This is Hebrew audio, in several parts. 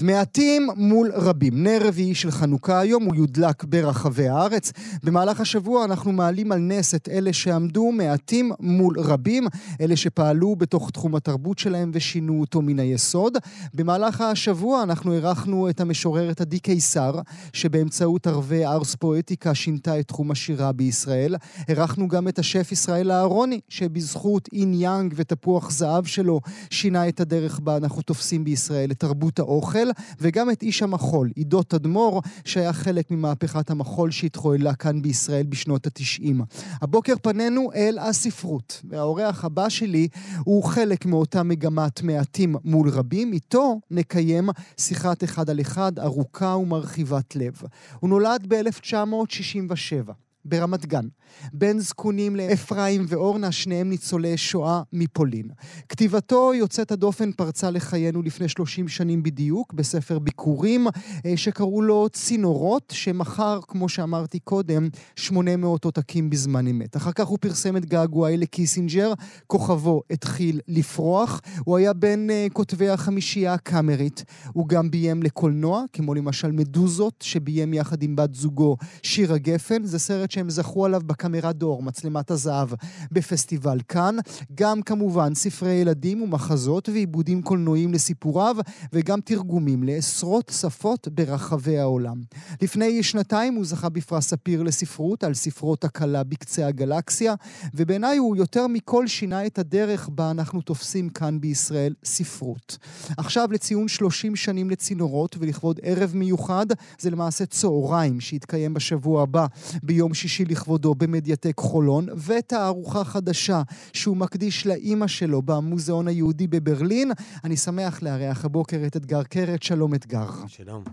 מעטים מול רבים. נר רביעי של חנוכה היום הוא יודלק ברחבי הארץ. במהלך השבוע אנחנו מעלים על נס את אלה שעמדו מעטים מול רבים, אלה שפעלו בתוך תחום התרבות שלהם ושינו אותו מן היסוד. במהלך השבוע אנחנו אירחנו את המשוררת עדי קיסר, שבאמצעות ערבי ארס פואטיקה שינתה את תחום השירה בישראל. אירחנו גם את השף ישראל אהרוני, שבזכות אין יאנג ותפוח זהב שלו שינה את הדרך בה אנחנו תופסים בישראל את תרבות האוכל. וגם את איש המחול, עידו תדמור, שהיה חלק ממהפכת המחול שהתחוללה כאן בישראל בשנות התשעים. הבוקר פנינו אל הספרות, והאורח הבא שלי הוא חלק מאותה מגמת מעטים מול רבים, איתו נקיים שיחת אחד על אחד ארוכה ומרחיבת לב. הוא נולד ב-1967. ברמת גן. בין זקונים לאפרים ואורנה, שניהם ניצולי שואה מפולין. כתיבתו יוצאת הדופן פרצה לחיינו לפני 30 שנים בדיוק, בספר ביקורים, אה, שקראו לו צינורות, שמכר, כמו שאמרתי קודם, 800 עותקים בזמן אמת. אחר כך הוא פרסם את געגועי לקיסינג'ר, כוכבו התחיל לפרוח. הוא היה בין uh, כותבי החמישייה הקאמרית. הוא גם ביים לקולנוע, כמו למשל מדוזות, שביים יחד עם בת זוגו שירה גפן. זה סרט שהם זכו עליו בקמרה דור, מצלמת הזהב, בפסטיבל כאן. גם כמובן ספרי ילדים ומחזות ועיבודים קולנועיים לסיפוריו, וגם תרגומים לעשרות שפות ברחבי העולם. לפני שנתיים הוא זכה בפרס ספיר לספרות על ספרות הקלה בקצה הגלקסיה, ובעיניי הוא יותר מכל שינה את הדרך בה אנחנו תופסים כאן בישראל ספרות. עכשיו לציון 30 שנים לצינורות ולכבוד ערב מיוחד, זה למעשה צהריים שיתקיים בשבוע הבא ביום שישי לכבודו במדיאטק חולון, ותערוכה חדשה שהוא מקדיש לאימא שלו במוזיאון היהודי בברלין. אני שמח לארח הבוקר את אתגר קרת. שלום אתגר. שלום.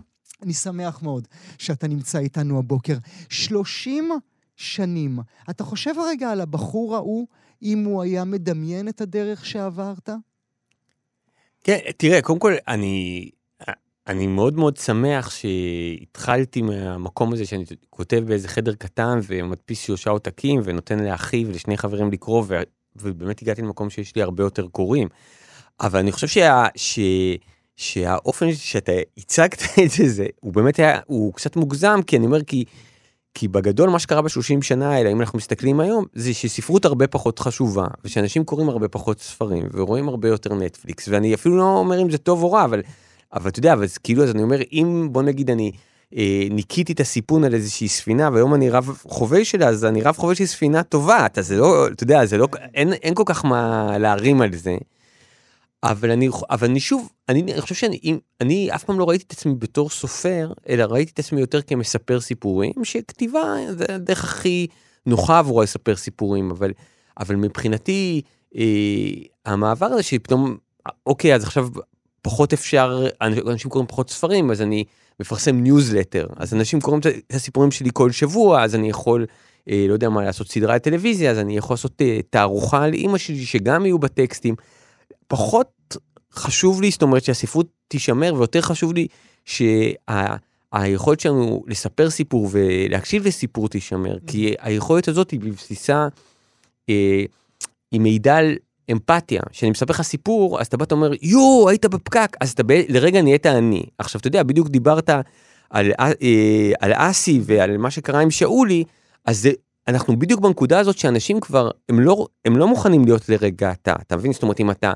אני שמח מאוד שאתה נמצא איתנו הבוקר. 30 שנים. אתה חושב רגע על הבחור ההוא, אם הוא היה מדמיין את הדרך שעברת? כן, תראה, קודם כל, אני אני מאוד מאוד שמח שהתחלתי מהמקום הזה שאני כותב באיזה חדר קטן ומדפיס שלושה עותקים ונותן לאחי ולשני חברים לקרוא ו... ובאמת הגעתי למקום שיש לי הרבה יותר קוראים. אבל אני חושב שה... ש... שהאופן שאתה הצגת את זה, זה הוא באמת היה, הוא קצת מוגזם כי אני אומר כי, כי בגדול מה שקרה בשלושים שנה האלה אם אנחנו מסתכלים היום זה שספרות הרבה פחות חשובה ושאנשים קוראים הרבה פחות ספרים ורואים הרבה יותר נטפליקס ואני אפילו לא אומר אם זה טוב או רע אבל. אבל אתה יודע, אבל כאילו, אז אני אומר, אם בוא נגיד אני אה, ניקיתי את הסיפון על איזושהי ספינה, והיום אני רב חובש שלה, אז אני רב חובש של ספינה טובה, אתה זה לא, אתה יודע, זה לא, אין, אין כל כך מה להרים על זה. אבל אני, אבל אני שוב, אני, אני חושב שאני אם, אני אף פעם לא ראיתי את עצמי בתור סופר, אלא ראיתי את עצמי יותר כמספר סיפורים, שכתיבה זה הדרך הכי נוחה עבורה לספר סיפורים, אבל, אבל מבחינתי, אה, המעבר הזה שפתאום, אוקיי, אז עכשיו פחות אפשר, אנשים קוראים פחות ספרים, אז אני מפרסם ניוזלטר, אז אנשים קוראים את הסיפורים שלי כל שבוע, אז אני יכול, אה, לא יודע מה, לעשות סדרה לטלוויזיה, אז אני יכול לעשות אה, תערוכה על אימא שלי, שגם יהיו בטקסטים. פחות חשוב לי, זאת אומרת שהספרות תישמר, ויותר חשוב לי שהיכולת שה, שלנו לספר סיפור ולהקשיב לסיפור תישמר, כי היכולת הזאת היא בבסיסה, אה, היא מעידה על אמפתיה, שאני מספר לך סיפור, אז אתה בא ואומר, יואו, היית בפקק, אז אתה ב... לרגע נהיית אני. עכשיו, אתה יודע, בדיוק דיברת על, אה, על אסי ועל מה שקרה עם שאולי, אז זה, אנחנו בדיוק בנקודה הזאת שאנשים כבר, הם לא, הם לא מוכנים להיות לרגע אתה, אתה מבין? זאת אומרת, אם אתה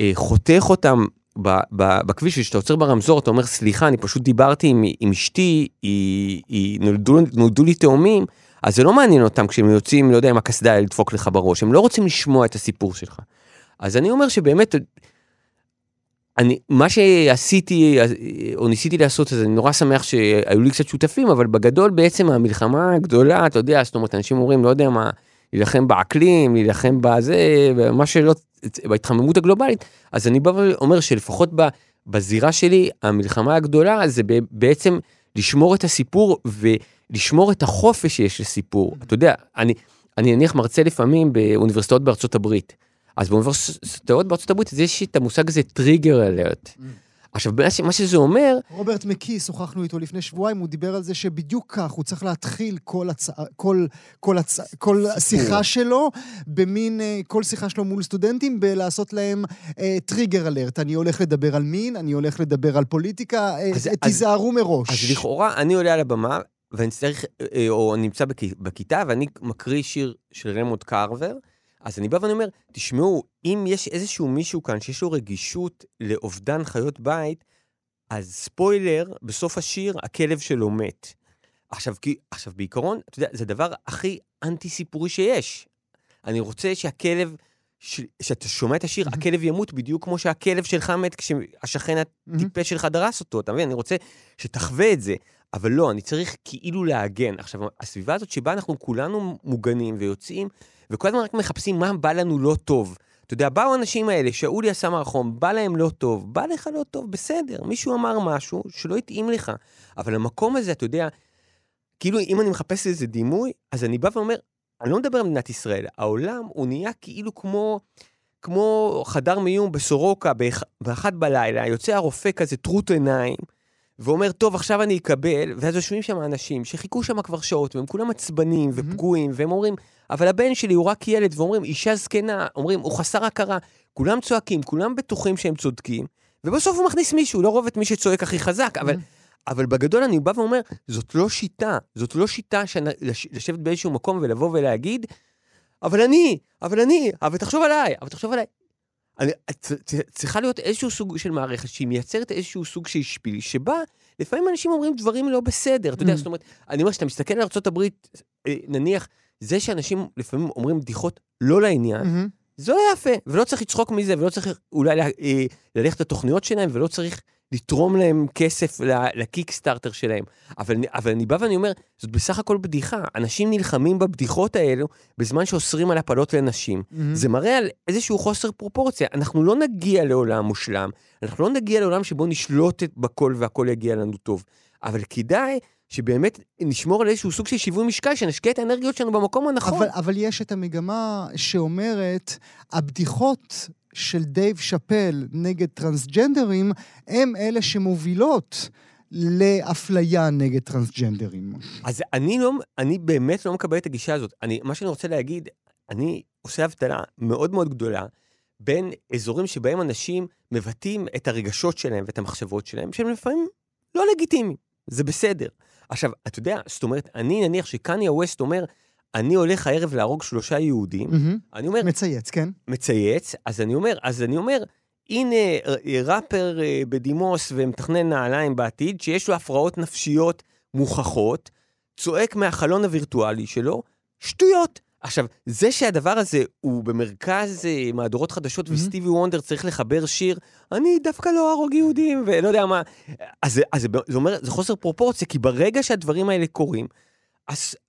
אה, חותך אותם ב, ב, בכביש, וכשאתה עוצר ברמזור, אתה אומר, סליחה, אני פשוט דיברתי עם, עם אשתי, היא, היא נולדו, נולדו לי תאומים, אז זה לא מעניין אותם כשהם יוצאים, לא יודע, עם הקסדה לדפוק לך בראש, הם לא רוצים לשמוע את הסיפור שלך. אז אני אומר שבאמת, אני, מה שעשיתי, או ניסיתי לעשות, אז אני נורא שמח שהיו לי קצת שותפים, אבל בגדול בעצם המלחמה הגדולה, אתה יודע, זאת אומרת, אנשים אומרים, לא יודע מה, להילחם באקלים, להילחם בזה, מה שלא, בהתחממות הגלובלית, אז אני בא ואומר שלפחות בזירה שלי, המלחמה הגדולה זה בעצם לשמור את הסיפור, ו... לשמור את החופש שיש לסיפור. אתה יודע, אני, אני נניח מרצה לפעמים באוניברסיטאות בארצות הברית. אז באוניברסיטאות בארצות הברית יש את המושג הזה טריגר אלרט. עכשיו, מה שזה אומר, רוברט מקי, שוחחנו איתו לפני שבועיים, הוא דיבר על זה שבדיוק כך, הוא צריך להתחיל כל, הצ... כל, כל, הצ... כל שיחה שלו, במין, אה, כל שיחה שלו מול סטודנטים, בלעשות להם אה, טריגר אלרט. אני הולך לדבר על מין, אני הולך לדבר על פוליטיקה, אה, אז- אה, אז- תיזהרו מראש. אז לכאורה, אני עולה על הבמה, ואני צריך, אה, או אני נמצא בכ- בכיתה, ואני מקריא שיר של רמוד קרבר, אז אני בא ואני אומר, תשמעו, אם יש איזשהו מישהו כאן שיש לו רגישות לאובדן חיות בית, אז ספוילר, בסוף השיר, הכלב שלו מת. עכשיו, כי, עכשיו, בעיקרון, אתה יודע, זה הדבר הכי אנטי-סיפורי שיש. אני רוצה שהכלב, ש, שאתה שומע את השיר, הכלב ימות בדיוק כמו שהכלב שלך מת כשהשכן הטיפש שלך דרס אותו, אתה מבין? אני רוצה שתחווה את זה. אבל לא, אני צריך כאילו להגן. עכשיו, הסביבה הזאת שבה אנחנו כולנו מוגנים ויוצאים, וכל הזמן רק מחפשים מה בא לנו לא טוב. אתה יודע, באו האנשים האלה, שאולי עשה מערכון, בא להם לא טוב, בא לך לא טוב, בסדר. מישהו אמר משהו שלא התאים לך. אבל המקום הזה, אתה יודע, כאילו אם אני מחפש איזה דימוי, אז אני בא ואומר, אני לא מדבר על מדינת ישראל, העולם הוא נהיה כאילו כמו, כמו חדר מיון בסורוקה באח, באחת בלילה, יוצא הרופא כזה טרוט עיניים, ואומר, טוב, עכשיו אני אקבל, ואז יושבים שם אנשים שחיכו שם כבר שעות, והם כולם עצבנים ופגועים, והם אומרים, אבל הבן שלי הוא רק ילד, ואומרים, אישה זקנה, אומרים, הוא חסר הכרה. כולם צועקים, כולם בטוחים שהם צודקים, ובסוף הוא מכניס מישהו, לא רוב את מי שצועק הכי חזק, אבל, אבל בגדול אני בא ואומר, זאת לא שיטה, זאת לא שיטה לשבת באיזשהו מקום ולבוא ולהגיד, אבל אני, אבל אני, אבל תחשוב עליי, אבל תחשוב עליי. אני, צריכה להיות איזשהו סוג של מערכת שהיא מייצרת איזשהו סוג של שפיל, שבה לפעמים אנשים אומרים דברים לא בסדר. אתה יודע, Mm. זאת אומרת, אני אומר, כשאתה מסתכל על ארה"ב, נניח, זה שאנשים לפעמים אומרים בדיחות לא לעניין. זה לא יפה, ולא צריך לצחוק מזה, ולא צריך אולי אה, ללכת לתוכניות שלהם, ולא צריך לתרום להם כסף לקיקסטארטר שלהם. אבל, אבל אני בא ואני אומר, זאת בסך הכל בדיחה. אנשים נלחמים בבדיחות האלו בזמן שאוסרים על הפלות לנשים. מהמם. זה מראה על איזשהו חוסר פרופורציה. אנחנו לא נגיע לעולם מושלם, אנחנו לא נגיע לעולם שבו נשלוט בכל והכל יגיע לנו טוב. אבל כדאי שבאמת נשמור על איזשהו סוג של שיווי משקל, שנשקיע את האנרגיות שלנו במקום הנכון. אבל, אבל יש את המגמה שאומרת, הבדיחות של דייב שאפל נגד טרנסג'נדרים, הם אלה שמובילות לאפליה נגד טרנסג'נדרים. אז אני לא, אני באמת לא מקבל את הגישה הזאת. אני, מה שאני רוצה להגיד, אני עושה הבדלה מאוד מאוד גדולה בין אזורים שבהם אנשים מבטאים את הרגשות שלהם ואת המחשבות שלהם, שהם לפעמים לא לגיטימיים. זה בסדר. עכשיו, אתה יודע, זאת אומרת, אני נניח שקניה ווסט אומר, אני הולך הערב להרוג שלושה יהודים, מהמם. אני אומר, מצייץ, כן? מצייץ, אז אני אומר, אז אני אומר, הנה אה, ראפר אה, בדימוס ומתכנן נעליים בעתיד, שיש לו הפרעות נפשיות מוכחות, צועק מהחלון הווירטואלי שלו, שטויות. עכשיו, זה שהדבר הזה הוא במרכז אה, מהדורות חדשות מהמם. וסטיבי וונדר צריך לחבר שיר, אני דווקא לא אהרוג יהודים, ולא יודע מה, אז, אז זה, זה אומר, זה חוסר פרופורציה, כי ברגע שהדברים האלה קורים,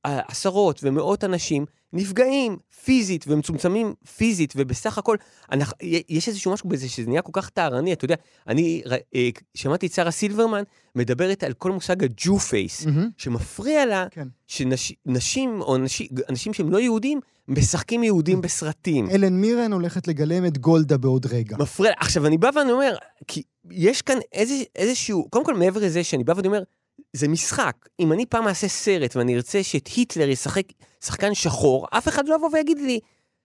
עשרות ומאות אנשים נפגעים פיזית ומצומצמים פיזית, ובסך הכל, אנחנו, יש איזשהו משהו בזה שזה נהיה כל כך טהרני, אתה יודע, אני אה, שמעתי את שרה סילברמן מדברת על כל מושג הג'ו פייס, מהמם. שמפריע לה כן. שנשים או אנשים, אנשים שהם לא יהודים משחקים יהודים בסרטים. אלן מירן הולכת לגלם את גולדה בעוד רגע. מפריע. עכשיו, אני בא ואני אומר, כי יש כאן איזה, איזשהו, קודם כל מעבר לזה שאני בא ואני אומר, זה משחק. אם אני פעם אעשה סרט ואני ארצה שאת היטלר ישחק שחקן שחור, אף אחד לא יבוא ויגיד לי,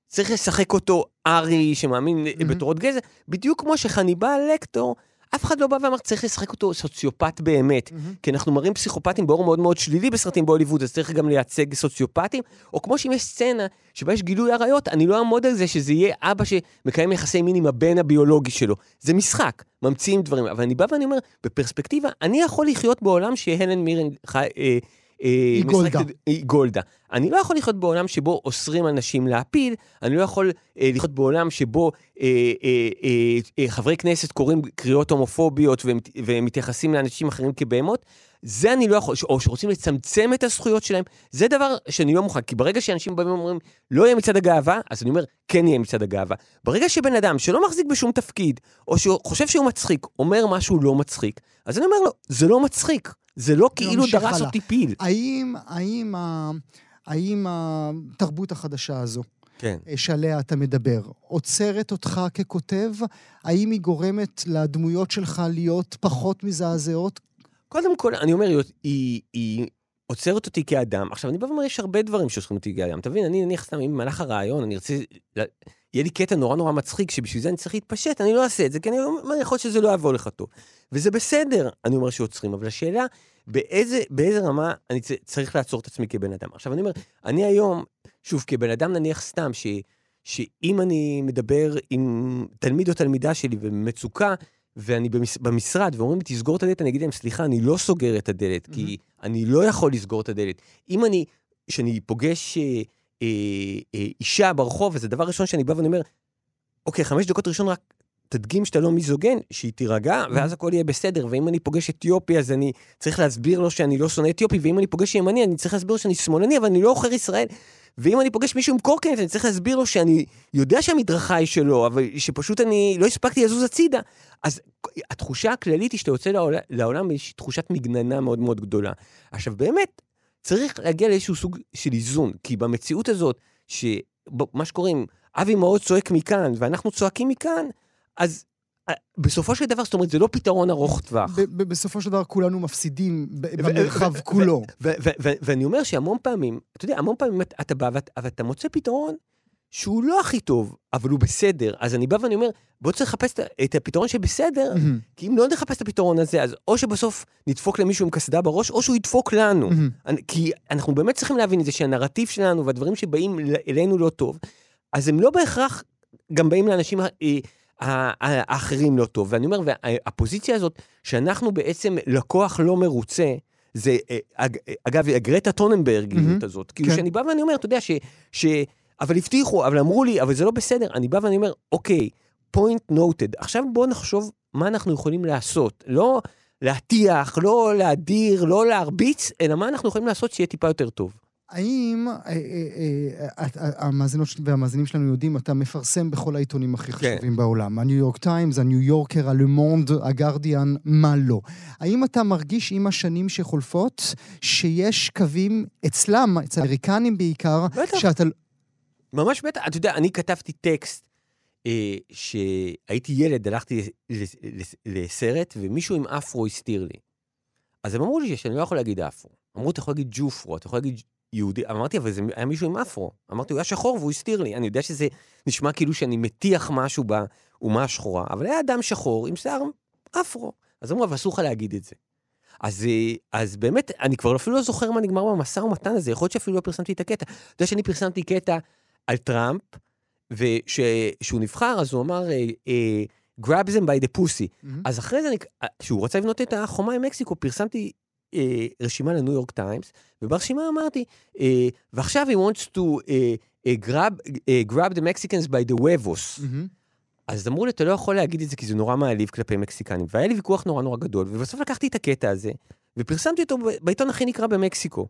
צריך לשחק אותו ארי שמאמין mm-hmm. בתורות גזע, בדיוק כמו שחניבל לקטור, אף אחד לא בא ואמר, צריך לשחק אותו סוציופט באמת. מהמם. כי אנחנו מראים פסיכופטים באור מאוד מאוד שלילי בסרטים בהוליווד, אז צריך גם לייצג סוציופטים, או כמו שאם יש סצנה שבה יש גילוי עריות, אני לא אעמוד על זה שזה יהיה אבא שמקיים יחסי מין עם הבן הביולוגי שלו. זה משחק, ממציאים דברים, אבל אני בא ואני אומר, בפרספקטיבה, אני יכול לחיות בעולם שהלן מירן חי... אה, היא גולדה. היא גולדה. אני לא יכול לחיות בעולם שבו אוסרים על נשים להפיל, אני לא יכול אה, לחיות בעולם שבו אה, אה, אה, אה, חברי כנסת קוראים קריאות הומופוביות והם, והם מתייחסים לאנשים אחרים כבהמות. זה אני לא יכול, או שרוצים לצמצם את הזכויות שלהם, זה דבר שאני לא מוכן, כי ברגע שאנשים באים ואומרים, לא יהיה מצעד הגאווה, אז אני אומר, כן יהיה מצעד הגאווה. ברגע שבן אדם שלא מחזיק בשום תפקיד, או שהוא חושב שהוא מצחיק, אומר משהו לא מצחיק, אז אני אומר לו, זה לא מצחיק, זה לא כאילו נמשיך דרס. אותי פיל. האם, האם, האם התרבות החדשה הזו כן. אה, שעליה אתה מדבר, עוצרת אותך ככותב? האם היא גורמת לדמויות שלך להיות פחות מזעזעות? קודם כל, אני אומר, היא, היא עוצרת אותי כאדם. עכשיו, אני בא ואומר, יש הרבה דברים שעוצרים אותי כאדם. אתה מבין, אני נניח סתם, אם במהלך הרעיון, אני ארצה, יהיה לי קטע נורא נורא מצחיק, שבשביל זה אני צריך להתפשט, אני לא אעשה את זה, כי אני אומר, יכול להיות שזה לא יבוא לך טוב. וזה בסדר, אני אומר שעוצרים, אבל השאלה, באיזה, באיזה רמה אני צריך לעצור את עצמי כבן אדם. עכשיו, אני אומר, אני היום, שוב, כבן אדם נניח סתם, ש, שאם אני מדבר עם תלמיד או תלמידה שלי במצוקה, ואני במש, במשרד, ואומרים לי, תסגור את הדלת, אני אגיד להם, סליחה, אני לא סוגר את הדלת, mm-hmm. כי אני לא יכול לסגור את הדלת. אם אני, כשאני פוגש אה, אה, אה, אישה ברחוב, וזה דבר ראשון שאני בא ואני אומר, אוקיי, חמש דקות ראשון רק תדגים שאתה לא מיזוגן, שהיא תירגע, mm-hmm. ואז הכל יהיה בסדר. ואם אני פוגש אתיופי, אז אני צריך להסביר לו שאני לא שונא אתיופי, ואם אני פוגש ימני, אני צריך להסביר לו שאני שמאלני, אבל אני לא עוכר ישראל. ואם אני פוגש מישהו עם קורקינט, אני צריך להסביר לו שאני יודע שהמדרכה היא שלו, אבל שפשוט אני לא הספקתי לזוז הצידה. אז התחושה הכללית היא שאתה יוצא לעולם, לעולם באיזושהי תחושת מגננה מאוד מאוד גדולה. עכשיו, באמת, צריך להגיע לאיזשהו סוג של איזון, כי במציאות הזאת, שמה שקוראים, אבי מעוז צועק מכאן, ואנחנו צועקים מכאן, אז אה, בסופו של דבר, זאת אומרת, זה לא פתרון ארוך טווח. בסופו של דבר כולנו מפסידים במרחב כולו. ואני אומר שהמון פעמים, אתה יודע, המון פעמים אתה בא ואתה מוצא פתרון שהוא לא הכי טוב, אבל הוא בסדר. אז אני בא ואני אומר, בוא צריך לחפש את הפתרון שבסדר, כי אם לא נחפש את הפתרון הזה, אז או שבסוף נדפוק למישהו עם קסדה בראש, או שהוא ידפוק לנו. כי אנחנו באמת צריכים להבין את זה שהנרטיב שלנו והדברים שבאים אלינו לא טוב, אז הם לא בהכרח גם באים לאנשים אה, האחרים לא טוב. ואני אומר, והפוזיציה הזאת, שאנחנו בעצם לקוח לא מרוצה, זה, אה, אגב, גרטה טוננברגיות mm-hmm. הזאת. כאילו, כן. שאני בא ואני אומר, אתה יודע, ש, ש... אבל הבטיחו, אבל אמרו לי, אבל זה לא בסדר. אני בא ואני אומר, אוקיי, point noted. עכשיו בואו נחשוב מה אנחנו יכולים לעשות. לא להטיח, לא להדיר, לא להרביץ, אלא מה אנחנו יכולים לעשות שיהיה טיפה יותר טוב. האם אה, אה, אה, המאזינות והמאזינים שלנו יודעים, אתה מפרסם בכל העיתונים הכי כן. חשובים בעולם. הניו יורק טיימס, הניו יורקר, הלו מונד, הגרדיאן, מה לא. האם אתה מרגיש עם השנים שחולפות שיש קווים אצלם, אצל האמריקנים בעיקר, שאתה... ממש בטח. אתה יודע, אני כתבתי טקסט שהייתי ילד, הלכתי לסרט, ומישהו עם אפרו הסתיר לי. אז הם אמרו לי שאני לא יכול להגיד אפרו. אמרו, אתה יכול להגיד ג'ופרו, אתה יכול להגיד יהודי, אמרתי, אבל זה היה מישהו עם אפרו. אמרתי, הוא היה שחור והוא הסתיר לי. אני יודע שזה נשמע כאילו שאני מטיח משהו באומה השחורה, אבל היה אדם שחור עם שיער אפרו. אז אמרו, אבל אסור לך להגיד את זה. אז, אז באמת, אני כבר אפילו לא זוכר מה נגמר במשא ומתן הזה, יכול להיות שאפילו לא פרסמתי את הקטע. אתה יודע שאני פרסמתי קטע על טראמפ, וכשהוא נבחר, אז הוא אמר, אה, אה, grab them by the pussy. Mm-hmm. אז אחרי זה, כשהוא רצה לבנות את החומה עם מקסיקו, פרסמתי אה, רשימה לניו יורק טיימס, וברשימה אמרתי, אה, ועכשיו he wants to אה, אה, grab, אה, grab the Mexicans by the huevos. Mm-hmm. אז אמרו לי, אתה לא יכול להגיד את זה כי זה נורא מעליב כלפי מקסיקנים. והיה לי ויכוח נורא נורא גדול, ובסוף לקחתי את הקטע הזה, ופרסמתי אותו בעיתון הכי נקרא במקסיקו.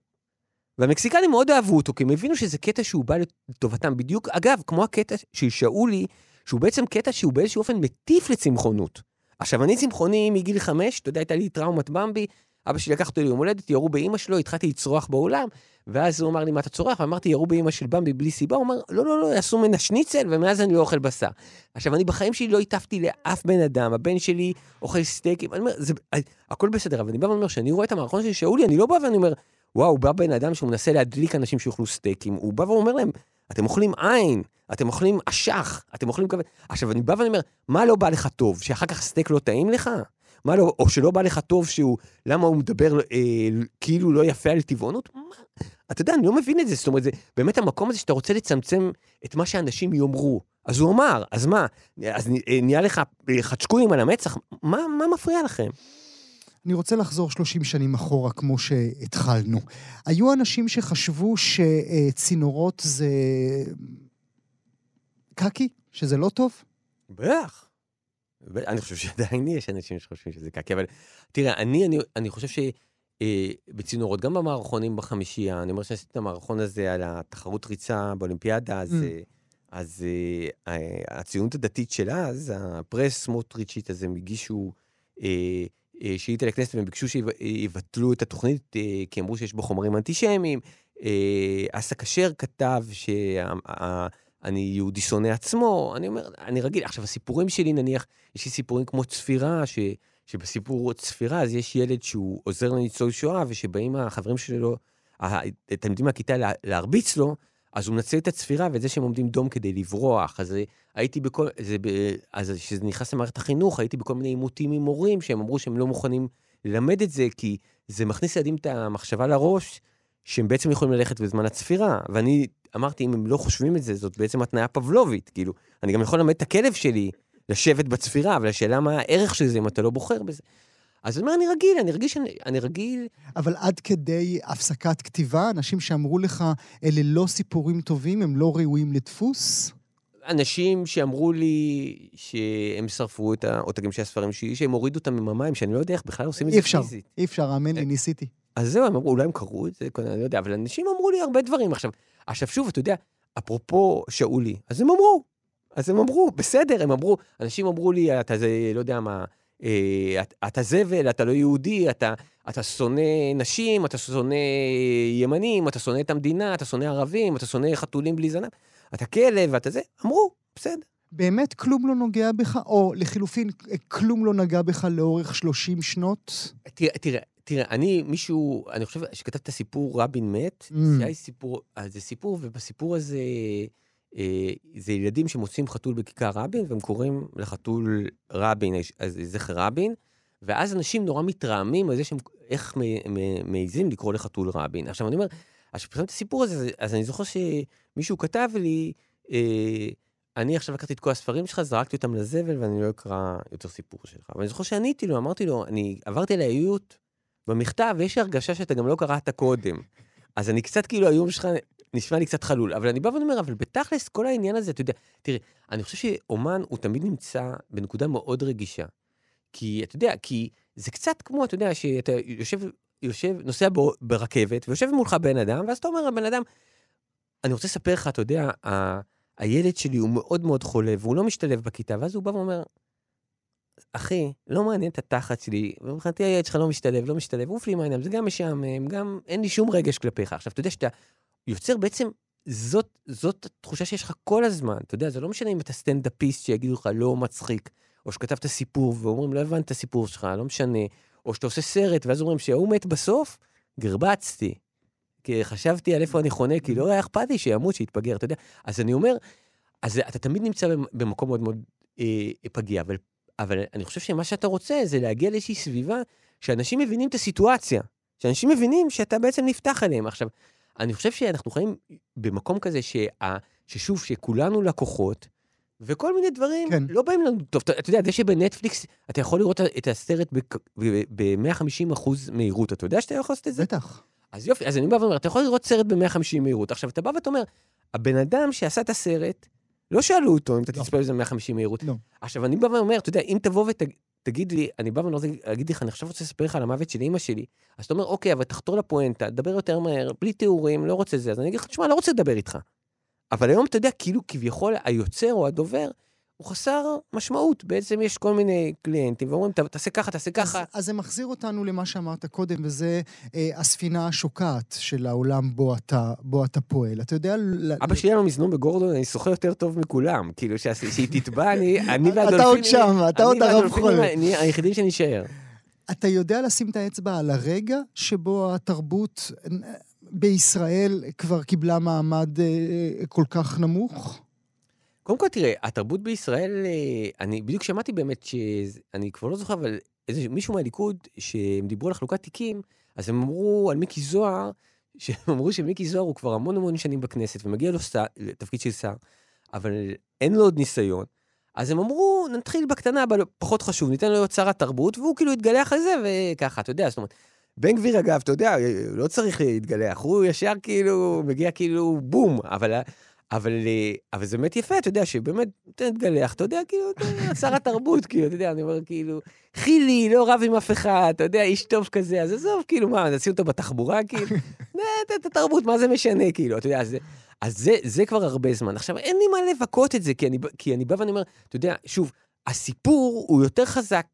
והמקסיקנים מאוד אהבו אותו, כי הם הבינו שזה קטע שהוא בא לטובתם. בדיוק, אגב, כמו הקטע של שאולי, שהוא בעצם קטע שהוא באיזשהו אופן מטיף לצמחונות. עכשיו, אני צמחוני מגיל חמש, אתה יודע, הייתה לי טראומת במבי, אבא שלי לקח אותי ליום הולדת, ירו באימא שלו, התחלתי לצרוח באולם, ואז הוא אמר לי, מה אתה צורח? ואמרתי, ירו באימא של במבי בלי סיבה, הוא אמר, לא, לא, לא, יעשו ממנה שניצל, ומאז אני לא אוכל בשר. עכשיו, אני בחיים שלי לא הטפתי לאף בן אדם, הבן שלי אוכל סטייקים, אני אומר, זה, הכל בסדר, אבל אני בא ואומר, כשאני רואה את המערכון של שאולי, אני לא בא ואני אומר, וואו, בא בן אדם שהוא מנסה להדליק אנשים שיאכלו סטייקים, הוא בא ואומר להם, אתם אוכלים עין, אתם אוכלים אשח, אתם אוכלים כבד. עכשיו, אני בא ואני אומר, מה לא בא לך טוב? שאחר כך סטייק לא טעים לך? מה לא, או שלא בא לך טוב שהוא, למה הוא מדבר אה, כאילו לא יפה על טבעונות? מה? אתה יודע, אני לא מבין את זה, זאת אומרת, זה באמת המקום הזה שאתה רוצה לצמצם את מה שאנשים יאמרו. אז הוא אמר, אז מה? אז אה, נהיה לך אה, חדשקונים על המצח? מה, מה מפריע לכם? אני רוצה לחזור 30 שנים אחורה, כמו שהתחלנו. היו אנשים שחשבו שצינורות זה קקי? שזה לא טוב? בטח. אני חושב שעדיין יש אנשים שחושבים שזה קקי, אבל תראה, אני, אני, אני חושב שבצינורות, אה, גם במערכונים בחמישייה, אני אומר שעשיתי את המערכון הזה על התחרות ריצה באולימפיאדה, אז, mm. אה, אז אה, הציונות הדתית של אז, הפרס סמוטריצ'ית, אז הם הגישו אה, אה, שאילתה לכנסת והם ביקשו שיבטלו את התוכנית, אה, כי אמרו שיש בו חומרים אנטישמיים. אה, אסא כשר כתב שה... אני יהודי שונא עצמו, אני אומר, אני רגיל. עכשיו, הסיפורים שלי, נניח, יש לי סיפורים כמו צפירה, ש, שבסיפור צפירה, אז יש ילד שהוא עוזר לניצול שואה, ושבאים החברים שלו, התלמידים מהכיתה לה, להרביץ לו, אז הוא מנצל את הצפירה ואת זה שהם עומדים דום כדי לברוח. אז הייתי בכל, זה, אז כשזה נכנס למערכת החינוך, הייתי בכל מיני עימותים עם מורים, שהם אמרו שהם לא מוכנים ללמד את זה, כי זה מכניס ילדים את המחשבה לראש, שהם בעצם יכולים ללכת בזמן הצפירה. ואני אמרתי, אם הם לא חושבים את זה, זאת בעצם התניה פבלובית. כאילו, אני גם יכול ללמד את הכלב שלי לשבת בצפירה, אבל השאלה מה הערך של זה אם אתה לא בוחר בזה. אז אני אומר, אני רגיל, אני רגיש, אני, אני רגיל. אבל עד כדי הפסקת כתיבה, אנשים שאמרו לך, אלה לא סיפורים טובים, הם לא ראויים לדפוס? אנשים שאמרו לי שהם שרפו את העותקים של הספרים שלי, שהם הורידו אותם עם המים, שאני לא יודע איך בכלל עושים את זה פיזית. אי אפשר, האמן לי, ניסיתי. אז זהו, הם אמרו, אולי הם קראו את זה, אני לא יודע, אבל אנשים אמרו לי הרבה דברים. עכשיו, עכשיו שוב, אתה יודע, אפרופו שאולי, אז הם אמרו, אז הם אמרו, בסדר, הם אמרו, אנשים אמרו לי, אתה זה, לא יודע מה, אה, אתה זבל, אתה לא יהודי, אתה, אתה שונא נשים, אתה שונא ימנים, אתה שונא את המדינה, אתה שונא ערבים, אתה שונא חתולים בלי זנב, אתה כלב, אתה זה, אמרו, בסדר. באמת כלום לא נוגע בך, או לחילופין, כלום לא נגע בך לאורך 30 שנות? תראה, תראה, תראה, אני, מישהו, אני חושב שכתב את הסיפור רבין מת, mm. זה היה סיפור, זה סיפור, ובסיפור הזה, אה, זה ילדים שמוצאים חתול בכיכר רבין, והם קוראים לחתול רבין, אז זכר רבין, ואז אנשים נורא מתרעמים על זה שהם, איך מעיזים לקרוא לחתול רבין. עכשיו, אני אומר, אז כשפרסמתי את הסיפור הזה, אז אני זוכר שמישהו כתב לי, אה, אני עכשיו לקחתי את כל הספרים שלך, זרקתי אותם לזבל ואני לא אקרא יותר סיפור שלך. ואני זוכר שעניתי לו, אמרתי לו, אני עברתי על האיות במכתב, לי הרגשה שאתה גם לא קראת קודם. אז אני קצת, כאילו, האיום שלך נשמע לי קצת חלול. אבל אני בא ואומר, אבל בתכלס, כל העניין הזה, אתה יודע, תראה, אני חושב שאומן, הוא תמיד נמצא בנקודה מאוד רגישה. כי, אתה יודע, כי זה קצת כמו, אתה יודע, שאתה יושב, יושב, נוסע ברכבת, ויושב מולך בן אדם, ואז אתה אומר לבן אדם, אני רוצה לספר לך, אתה יודע, ה- הילד שלי הוא מאוד מאוד חולה, והוא לא משתלב בכיתה, ואז הוא בא ואומר, אחי, לא מעניין את התחת שלי, ומבחינתי הילד שלך לא משתלב, לא משתלב, עוף לי מהעיניים, זה גם משעמם, גם אין לי שום רגש כלפיך. עכשיו, אתה יודע שאתה יוצר בעצם, זאת, זאת התחושה שיש לך כל הזמן, אתה יודע, זה לא משנה אם אתה סטנדאפיסט שיגידו לך לא מצחיק, או שכתבת סיפור ואומרים, לא הבנת את הסיפור שלך, לא משנה, או שאתה עושה סרט, ואז אומרים שההוא מת בסוף, גרבצתי. כי חשבתי על איפה אני חונה, כי לא היה אכפת לי שימות, שיתפגר, אתה יודע. אז אני אומר, אז אתה תמיד נמצא במקום מאוד מאוד אה, פגיע, אבל אבל אני חושב שמה שאתה רוצה זה להגיע לאיזושהי סביבה שאנשים מבינים את הסיטואציה, שאנשים מבינים שאתה בעצם נפתח אליהם. עכשיו, אני חושב שאנחנו חיים במקום כזה שה, ששוב, שכולנו לקוחות, וכל מיני דברים כן. לא באים לנו טוב. אתה, אתה יודע, זה שבנטפליקס אתה יכול לראות את הסרט ב-150 אחוז מהירות, אתה יודע שאתה יכול לעשות את זה? בטח. אז יופי, אז אני בא ואומר, אתה יכול לראות סרט ב-150 מהירות. עכשיו, אתה בא ואתה אומר, הבן אדם שעשה את הסרט, לא שאלו אותו אם אתה לא. תצפה בזה 150 מהירות. לא. עכשיו, אני בא ואומר, אתה יודע, אם תבוא ותגיד לי, אני בא ואני רוצה להגיד לך, אני עכשיו רוצה לספר לך על המוות של אימא שלי, אז אתה אומר, אוקיי, אבל תחתור לפואנטה, דבר יותר מהר, בלי תיאורים, לא רוצה זה, אז אני אגיד לך, תשמע, לא רוצה לדבר איתך. אבל היום אתה יודע, כאילו כביכול היוצר או הדובר, הוא חסר משמעות. בעצם יש כל מיני קליינטים ואומרים, תעשה ככה, תעשה ככה. אז, אז זה מחזיר אותנו למה שאמרת קודם, וזה אה, הספינה השוקעת של העולם בו אתה, בו אתה פועל. אתה יודע... אבא שלי היה מזנון בגורדון, אני שוחה יותר טוב מכולם. כאילו, שהיא תטבע, אני, אני והדולפינים... אתה עוד שם, אתה עוד הרב חול. אני היחידים שנשאר. אתה יודע לשים את האצבע על הרגע שבו התרבות בישראל כבר קיבלה מעמד אה, כל כך נמוך? קודם כל, תראה, התרבות בישראל, אה, אני בדיוק שמעתי באמת שאני כבר לא זוכר, אבל איזה מישהו מהליכוד, שהם דיברו על חלוקת תיקים, אז הם אמרו על מיקי זוהר, שהם אמרו שמיקי זוהר הוא כבר המון המון שנים בכנסת, ומגיע לו שר, תפקיד של שר, אבל אין לו עוד ניסיון. אז הם אמרו, נתחיל בקטנה, אבל פחות חשוב, ניתן לו להיות שר התרבות, והוא כאילו יתגלח על זה, וככה, אתה יודע, זאת אומרת, בן גביר, אגב, אתה יודע, לא צריך להתגלח, הוא ישר כאילו, מגיע כאילו בום, אבל אבל, אה, אבל זה באמת יפה, אתה יודע, שבאמת, אתה מתגלח, אתה יודע, כאילו, שר התרבות, כאילו, אתה יודע, אני אומר, כאילו, חילי, לא רב עם אף אחד, אתה יודע, איש טוב כזה, אז עזוב, כאילו, מה, נשים אותו בתחבורה, כאילו, את התרבות, מה זה משנה, כאילו, אתה יודע, אז, אז זה, זה כבר הרבה זמן. עכשיו, אין לי מה לבכות את זה, כי אני, כי אני בא ואני אומר, אתה יודע, שוב, הסיפור הוא יותר חזק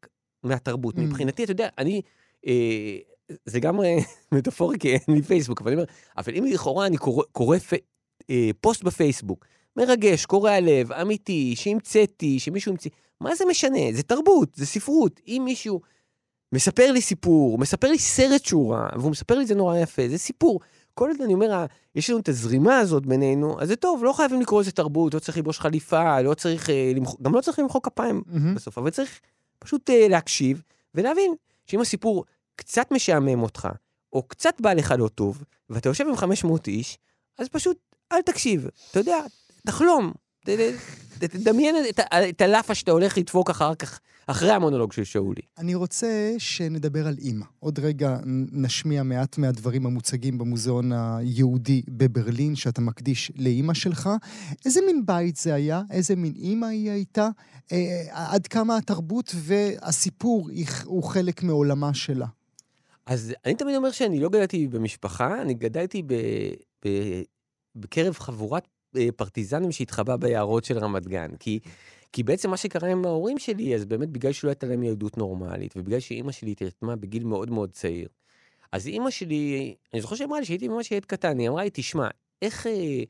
מהתרבות. Mm. מבחינתי, אתה יודע, אני... אה, זה גם מטאפורי, כי אין לי פייסבוק, אבל אני אומר, אבל אם לכאורה אני קורא, קורא אה, פוסט בפייסבוק, מרגש, קורע לב, אמיתי, שהמצאתי, שמישהו המציא, מה זה משנה? זה תרבות, זה ספרות. אם מישהו מספר לי סיפור, מספר לי סרט שהוא ראה, והוא מספר לי את זה נורא יפה, זה סיפור. כל הזמן אני אומר, יש לנו את הזרימה הזאת בינינו, אז זה טוב, לא חייבים לקרוא לזה תרבות, לא צריך לבוש חליפה, לא צריך, אה, למח... גם לא צריך למחוא כפיים מהמם. בסוף, אבל צריך פשוט אה, להקשיב ולהבין שאם הסיפור קצת משעמם אותך, או קצת בא לך לא טוב, ואתה יושב עם 500 איש, אז פשוט אל תקשיב. אתה יודע, תחלום. ת- ת- ת- תדמיין את את הלאפה שאתה הולך לדפוק אחר כך, אחרי המונולוג של שאולי. אני רוצה שנדבר על אימא. עוד רגע נשמיע מעט מהדברים המוצגים במוזיאון היהודי בברלין, שאתה מקדיש לאימא שלך. איזה מין בית זה היה? איזה מין אימא היא הייתה? אה, עד כמה התרבות והסיפור הוא חלק מעולמה שלה? אז אני תמיד אומר שאני לא גדלתי במשפחה, אני גדלתי ב, ב, בקרב חבורת אה, פרטיזנים שהתחבאה ביערות של רמת גן. כי, כי בעצם מה שקרה עם ההורים שלי, אז באמת בגלל שלא הייתה להם ילדות נורמלית, ובגלל שאימא שלי התרתמה בגיל מאוד מאוד צעיר, אז אימא שלי, אני זוכר שהיא אמרה לי שהייתי ממש ילד קטן, היא אמרה לי, תשמע, איך אה,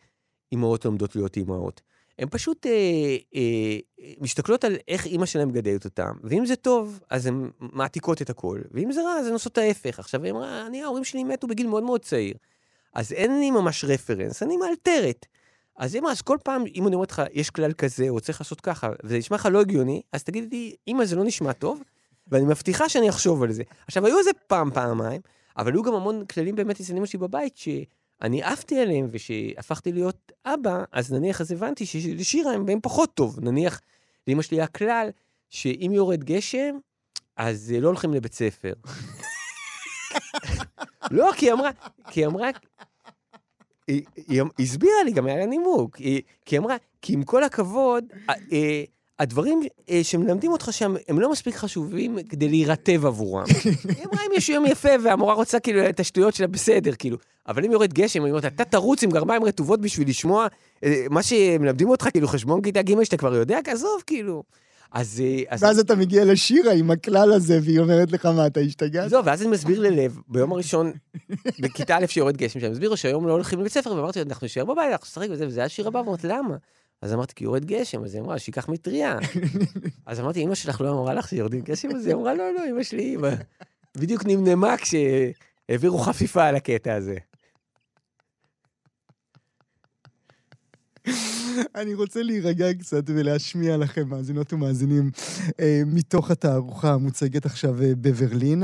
אימהות לומדות להיות אימהות? הן פשוט אה, אה, מסתכלות על איך אימא שלהם מגדלת אותם, ואם זה טוב, אז הן מעתיקות את הכל, ואם זה רע, אז הן עושות ההפך. עכשיו, היא אמרה, אני, ההורים שלי מתו בגיל מאוד מאוד צעיר, אז אין לי ממש רפרנס, אני מאלתרת. אז אמרה, אז כל פעם, אם אני אומרת לך, יש כלל כזה, או צריך לעשות ככה, וזה נשמע לך לא הגיוני, אז תגיד לי, אמא, זה לא נשמע טוב, ואני מבטיחה שאני אחשוב על זה. עכשיו, היו איזה פעם, פעמיים, אבל היו גם המון כללים באמת אצל אמא שלי בבית, שאני עפתי עליהם, ושהפכתי להיות אבא, אז נניח, אז הבנתי שלשירה הם באים פחות טוב. נניח, לאמא שלי היה כלל, שאם יורד גשם, אז אה, לא הולכים לבית ספר. לא, כי היא אמרה, כי היא אמרה, היא, היא, הסבירה לי, גם היה לה נימוק, היא, כי היא אמרה, כי עם כל הכבוד, אה, הדברים אה, שמלמדים אותך שם, הם לא מספיק חשובים כדי להירטב עבורם. היא אמרה, אם יש יום יפה והמורה רוצה כאילו את השטויות שלה, בסדר, כאילו. אבל אם יורד גשם, היא אומרת, אתה תרוץ עם גרביים רטובות בשביל לשמוע אה, מה שמלמדים אותך, כאילו חשבון כיתה ג' שאתה כבר יודע, עזוב, כאילו. אז... אה, אז ואז אתה מגיע לשירה עם הכלל הזה, והיא אומרת לך, מה, אתה השתגעת? זהו, ואז אני מסביר ללב, ביום הראשון, בכיתה א' שיורד גשם, שאני מסביר לו שהיום לא הולכים לבית ספר, ואמרתי לו, אנחנו נשאר בבית, אנחנו נשחק וזה, וזה היה שיר הבא, ואמרתי, למה? אז אמרתי, כי יורד גשם, אז היא אמרה, שייקח מטריה. אז אמרתי, אמא שלך לא אמרה לך שיורדים גשם? אז היא אמרה, לא, לא, אמא שלי, אמא. בדיוק נמנמה כשהעבירו חפיפה על הקטע הזה. אני רוצה להירגע קצת ולהשמיע לכם, מאזינות ומאזינים, אה, מתוך התערוכה המוצגת עכשיו אה, בברלין.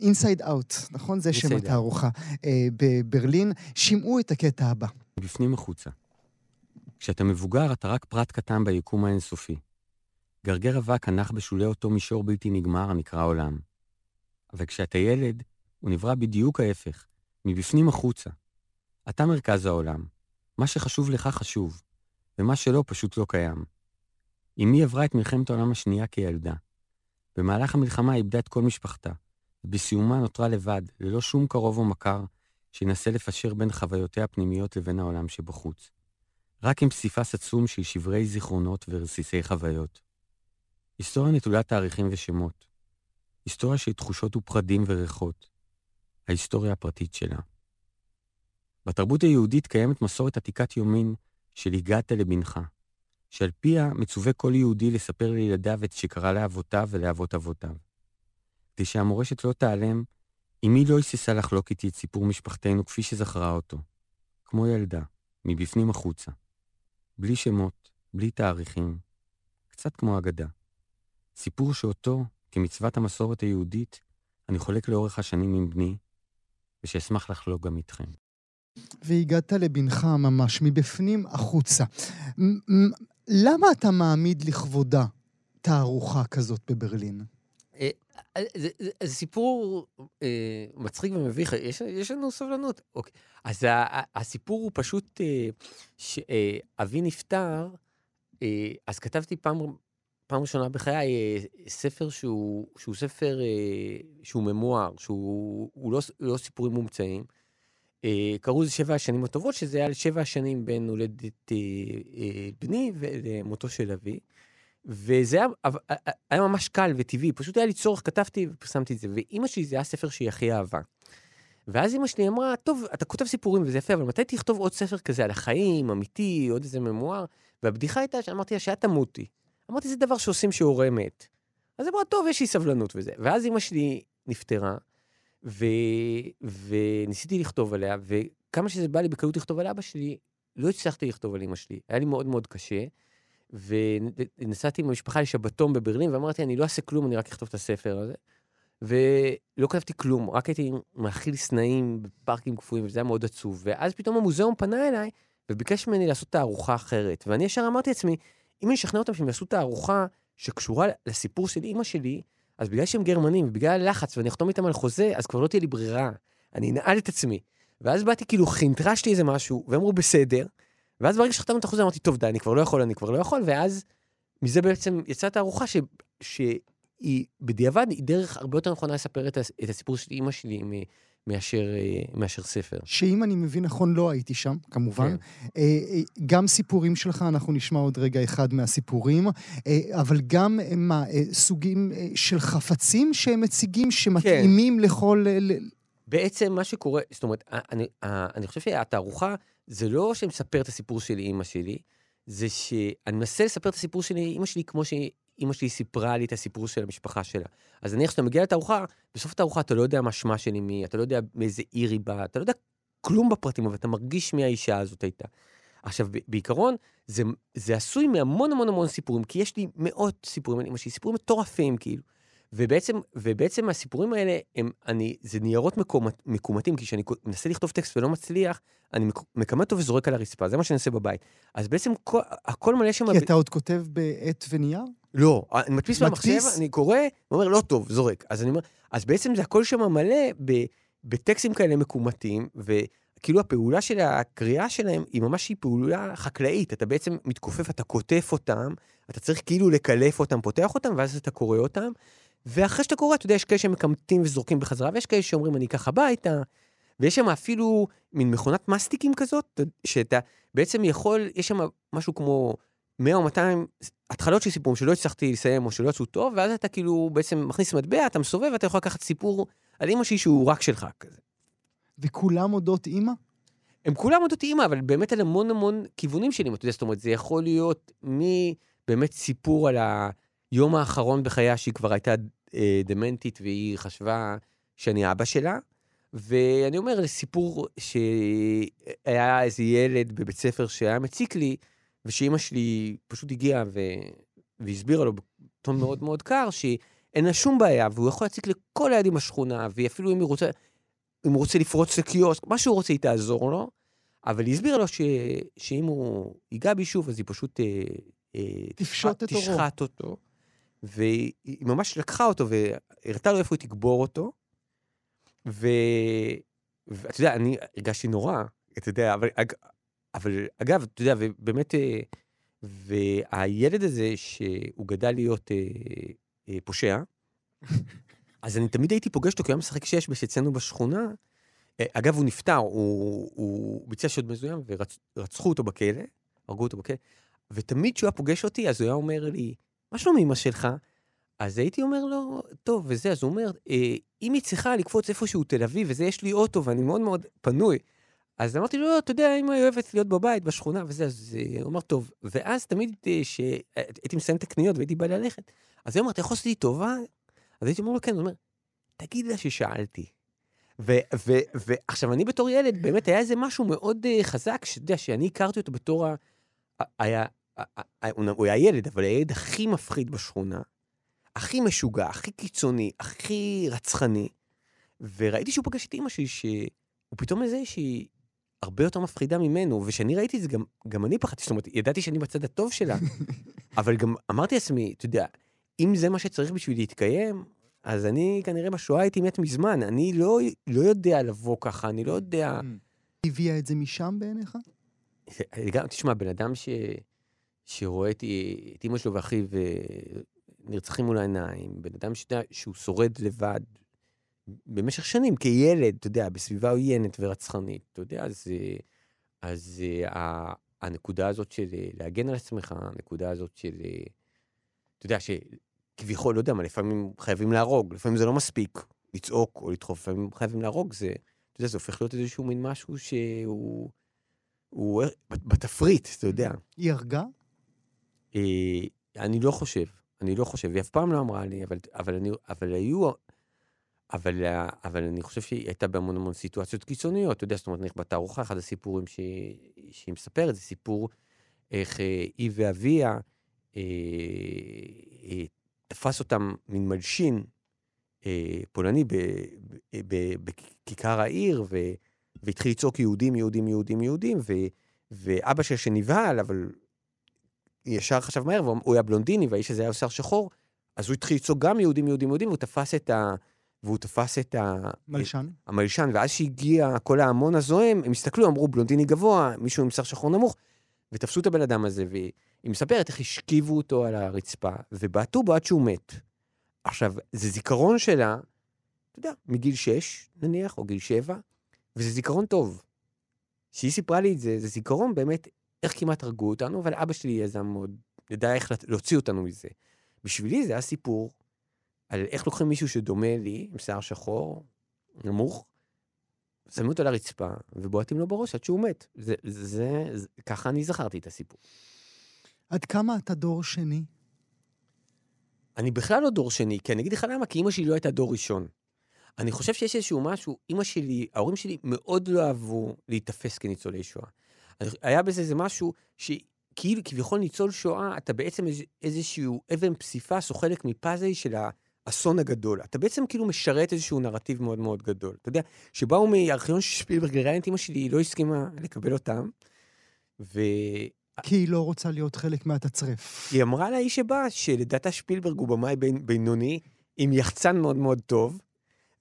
Inside Out, נכון? זה שם. התערוכה אה, בברלין. שמעו את הקטע הבא. בפנים החוצה. כשאתה מבוגר, אתה רק פרט קטן ביקום האינסופי. גרגר אבק הנח בשולי אותו מישור בלתי נגמר הנקרא עולם. אבל כשאתה ילד, הוא נברא בדיוק ההפך, מבפנים החוצה. אתה מרכז העולם. מה שחשוב לך חשוב, ומה שלא פשוט לא קיים. אמי עברה את מלחמת העולם השנייה כילדה. במהלך המלחמה איבדה את כל משפחתה, ובסיומה נותרה לבד, ללא שום קרוב או מכר, שינסה לפשר בין חוויותיה הפנימיות לבין העולם שבחוץ. רק עם פסיפס עצום של שברי זיכרונות ורסיסי חוויות. היסטוריה נטולת תאריכים ושמות. היסטוריה של תחושות ופרדים וריחות. ההיסטוריה הפרטית שלה. בתרבות היהודית קיימת מסורת עתיקת יומין של הגעת לבנך, שעל פיה מצווה כל יהודי לספר לילדיו את שקרה לאבותיו ולאבות אבותיו. כדי שהמורשת לא תיעלם, אמי לא היססה לחלוק איתי את סיפור משפחתנו כפי שזכרה אותו, כמו ילדה, מבפנים החוצה. בלי שמות, בלי תאריכים, קצת כמו אגדה. סיפור שאותו, כמצוות המסורת היהודית, אני חולק לאורך השנים עם בני, ושאשמח לחלוק גם איתכם. והגעת לבנך ממש, מבפנים החוצה. למה אתה מעמיד לכבודה תערוכה כזאת בברלין? אה, זה, זה, סיפור אה, מצחיק ומביך, יש, לנו סבלנות. אוקיי. אז הסיפור הוא פשוט אה, שאבי נפטר, אה, אז כתבתי פעם, פעם ראשונה בחיי אה, ספר שהוא, שהוא ספר אה, שהוא ממואר, שהוא הוא לא, לא סיפורים מומצאים. אה, קראו לזה שבע השנים הטובות, שזה היה שבע השנים בין הולדת אה, אה, בני ולמותו של אבי. וזה היה, היה ממש קל וטבעי, פשוט היה לי צורך, כתבתי ופרסמתי את זה. ואימא שלי זה היה ספר שהיא הכי אהבה. ואז אמא שלי אמרה, טוב, אתה כותב סיפורים וזה יפה, אבל מתי תכתוב עוד ספר כזה על החיים, אמיתי, עוד איזה ממואר? והבדיחה הייתה שאמרתי לה, שאת תמותי. אמרתי, זה דבר שעושים שהורה מת. אז אמרה, טוב, יש לי סבלנות וזה. ואז אמא שלי נפטרה, ו... וניסיתי לכתוב עליה, וכמה שזה בא לי בקלות לכתוב על אבא שלי, לא הצלחתי לכתוב על אמא שלי. היה לי מאוד מאוד קשה. ונסעתי עם המשפחה לשבתון בברלין, ואמרתי, אני לא אעשה כלום, אני רק אכתוב את הספר הזה. ולא כתבתי כלום, רק הייתי מאכיל סנאים בפארקים קפואים, וזה היה מאוד עצוב. ואז פתאום המוזיאון פנה אליי, וביקש ממני לעשות תערוכה אחרת. ואני ישר אמרתי לעצמי, אם אני אשכנע אותם שהם יעשו תערוכה שקשורה לסיפור של אימא שלי, אז בגלל שהם גרמנים, ובגלל הלחץ, ואני אחתום איתם על חוזה, אז כבר לא תהיה לי ברירה. אני אנעל את עצמי. ואז באתי, כאילו, חינטרשתי איזה משהו, והם אמרו, בסדר. ואז ברגע שחתמנו את החוזה, אמרתי, טוב, די, אני כבר לא יכול, אני כבר לא יכול, ואז מזה בעצם יצאה תערוכה ש... שהיא בדיעבד, היא דרך הרבה יותר נכונה לספר את, הסיפור של אימא שלי מאשר, אה, מאשר ספר. שאם אני מבין נכון, לא הייתי שם, כמובן. כן. אה, אה, גם סיפורים שלך, אנחנו נשמע עוד רגע אחד מהסיפורים, אבל גם מה, סוגים של חפצים שהם מציגים, שמתאימים כן. לכל... בעצם מה שקורה, זאת אומרת, אני, אני חושב שהתערוכה, זה לא שמספר את הסיפור של אימא שלי, זה שאני מנסה לספר את הסיפור של אימא שלי כמו שאימא שלי סיפרה לי את הסיפור של המשפחה שלה. אז נניח שאתה מגיע לתערוכה, בסוף התערוכה אתה לא יודע מה שמה של אמי, אתה לא יודע מאיזה עיר היא באה, אתה לא יודע כלום בפרטים, אבל אתה מרגיש מי האישה הזאת הייתה. עכשיו, בעיקרון, זה, זה עשוי מהמון המון המון סיפורים, כי יש לי מאות סיפורים על אמא שלי, סיפורים מטורפים, כאילו. ובעצם, ובעצם הסיפורים האלה, הם, אני, זה ניירות מקומט, מקומטים, כי כשאני מנסה לכתוב טקסט ולא מצליח, אני מקמט אותו וזורק על הרצפה, זה מה שאני עושה בבית. אז בעצם כל, הכל מלא שם... כי אתה עוד כותב בעט ונייר? לא, אני מדפיס במחשב, אני קורא, ואומר, לא טוב, זורק. אז אני אומר, אז בעצם זה הכל שם מלא ב, בטקסטים כאלה מקומטים, וכאילו הפעולה של הקריאה שלהם היא ממש היא פעולה חקלאית. אתה בעצם מתכופף, אתה קוטף אותם, אתה צריך כאילו לקלף אותם, פותח אותם, ואז אתה קורא אותם. ואחרי שאתה קורא, אתה יודע, יש כאלה שמקמטים וזורקים בחזרה, ויש כאלה שאומרים, אני אקח הביתה, ויש שם אפילו מין מכונת מסטיקים כזאת, שאתה בעצם יכול, יש שם משהו כמו 100 או 200 התחלות של סיפורים שלא הצלחתי לסיים או שלא יצאו טוב, ואז אתה כאילו בעצם מכניס מטבע, אתה מסובב, ואתה יכול לקחת סיפור על אימא שלי שהוא רק שלך כזה. וכולם אודות אימא? הם כולם אודות אימא, אבל באמת על המון המון כיוונים של אימא, אתה יודע, זאת אומרת, זה יכול להיות מבאמת סיפור על היום האחרון בחייה שהיא כבר הייתה אה, דמנטית והיא חשבה שאני אבא שלה, ואני אומר, סיפור שהיה איזה ילד בבית ספר שהיה מציק לי, ושאימא שלי פשוט הגיעה ו... והסבירה לו בטון מאוד מאוד קר, שאין לה שום בעיה, והוא יכול להציק לכל הילדים בשכונה, ואפילו אם הוא רוצה, אם הוא רוצה לפרוץ לקיוסק, מה שהוא רוצה, היא תעזור לו, אבל היא הסבירה לו ש... שאם הוא ייגע בי שוב, אז היא פשוט אה, אה, תפשוט את אורו. תשחט אותו. והיא ממש לקחה אותו והראתה לו איפה היא תקבור אותו. ו... ואתה יודע, אני הרגשתי נורא, אתה יודע, אבל, אבל אגב, אתה יודע, ובאמת, אה, והילד הזה, שהוא גדל להיות אה, אה, פושע, אז אני תמיד הייתי פוגש אותו, כי הוא היה משחק שש אצלנו בשכונה. אה, אגב, הוא נפטר, הוא, הוא ביצע שוד מזוים ורצחו אותו בכלא, הרגו אותו בכלא, ותמיד כשהוא היה פוגש אותי, אז הוא היה אומר לי, מה שלום אמא שלך? אז הייתי אומר לו, טוב, וזה, אז הוא אומר, אה, אם היא צריכה לקפוץ איפשהו תל אביב, וזה, יש לי אוטו ואני מאוד מאוד פנוי. אז אמרתי לו, לא, אתה יודע, אם היא אוהבת להיות בבית, בשכונה וזה, אז אה, הוא אמר, טוב. ואז תמיד כשהייתי מסיים את הקניות והייתי בא ללכת, אז הוא אמר, אתה יכול לעשות לי טובה? אז הייתי אומר לו, כן, הוא אומר, תגיד לה ששאלתי. ועכשיו, אני בתור ילד, באמת היה איזה משהו מאוד uh, חזק, שאתה יודע, שאני הכרתי אותו בתור ה... היה, הוא היה ילד, אבל הילד הכי מפחיד בשכונה, הכי משוגע, הכי קיצוני, הכי רצחני, וראיתי שהוא פגש את אימא שלי, שהוא פתאום מזהה שהיא הרבה יותר מפחידה ממנו, וכשאני ראיתי את זה, גם, גם אני פחדתי, זאת אומרת, ידעתי שאני בצד הטוב שלה, אבל גם אמרתי לעצמי, אתה יודע, אם זה מה שצריך בשביל להתקיים, אז אני כנראה בשואה הייתי מת מזמן, אני לא, לא יודע לבוא ככה, אני לא יודע... הביאה את זה משם בעיניך? גם, תשמע, בן אדם ש... שרואה את, את אימא שלו ואחיו אה, נרצחים מול העיניים, בן אדם שיודע שהוא שורד לבד במשך שנים כילד, אתה יודע, בסביבה עוינת ורצחנית, אתה יודע, אז, אה, אז אה, הנקודה הזאת של להגן על עצמך, הנקודה הזאת של, אתה יודע, שכביכול, לא יודע מה, לפעמים חייבים להרוג, לפעמים זה לא מספיק לצעוק או לדחוף, לפעמים חייבים להרוג, זה, אתה יודע, זה הופך להיות איזשהו מין משהו שהוא... הוא בתפריט, אתה יודע. היא הרגה? אה, אני לא חושב, אני לא חושב, היא אף פעם לא אמרה לי, אבל, אבל, אני, אבל היו, אבל, אבל אני חושב שהיא הייתה בהמון המון סיטואציות קיצוניות, אתה יודע, זאת אומרת, בתערוכה, אחד הסיפורים שהיא, שהיא מספרת, זה סיפור איך אה, היא ואביה, אה, אה, תפס אותם מין מלשין אה, פולני בכיכר העיר, ו, והתחיל לצעוק יהודים, יהודים, יהודים, יהודים, ו, ואבא שלה שנבהל, אבל ישר חשב מהר, והוא היה בלונדיני, והאיש הזה היה שיער שחור, אז הוא התחיל לצעוק גם יהודים, יהודים, יהודים, והוא תפס את ה... והוא תפס את ה... מלשן. המלשן, ואז שהגיע כל ההמון הזוהם, הם הסתכלו, אמרו, בלונדיני גבוה, מישהו עם שיער שחור נמוך, ותפסו את הבן אדם הזה, והיא מספרת איך השכיבו אותו על הרצפה, ובעטו בו עד שהוא מת. עכשיו, זה זיכרון שלה, אתה יודע, מגיל 6, נניח, או גיל 7, וזה זיכרון טוב. כשהיא סיפרה לי את זה, זה זיכרון באמת, איך כמעט הרגו אותנו, אבל אבא שלי יזם מאוד, ידע איך להוציא אותנו מזה. בשבילי זה היה סיפור על איך לוקחים מישהו שדומה לי, עם שיער שחור, נמוך, שמים אותו על הרצפה, ובועטים לו בראש עד שהוא מת. זה, זה, זה, זה, ככה אני זכרתי את הסיפור. עד כמה אתה דור שני? אני בכלל לא דור שני, כי אני אגיד לך למה, כי אימא שלי לא הייתה דור ראשון. אני חושב שיש איזשהו משהו, אימא שלי, ההורים שלי מאוד לא אהבו להיתפס כניצולי שואה. היה בזה איזה משהו שכאילו כביכול ניצול שואה, אתה בעצם איזשהו אבן פסיפס או חלק מפאזל של האסון הגדול. אתה בעצם כאילו משרת איזשהו נרטיב מאוד מאוד גדול. אתה יודע, שבאו מארכיון שפילברג ראיין את אימא שלי, היא לא הסכימה לקבל אותם. ו... כי היא לא רוצה להיות חלק מהתצרף. היא אמרה לאיש שבא שלדעתה שפילברג הוא במאי בינוני, עם יחצן מאוד מאוד טוב,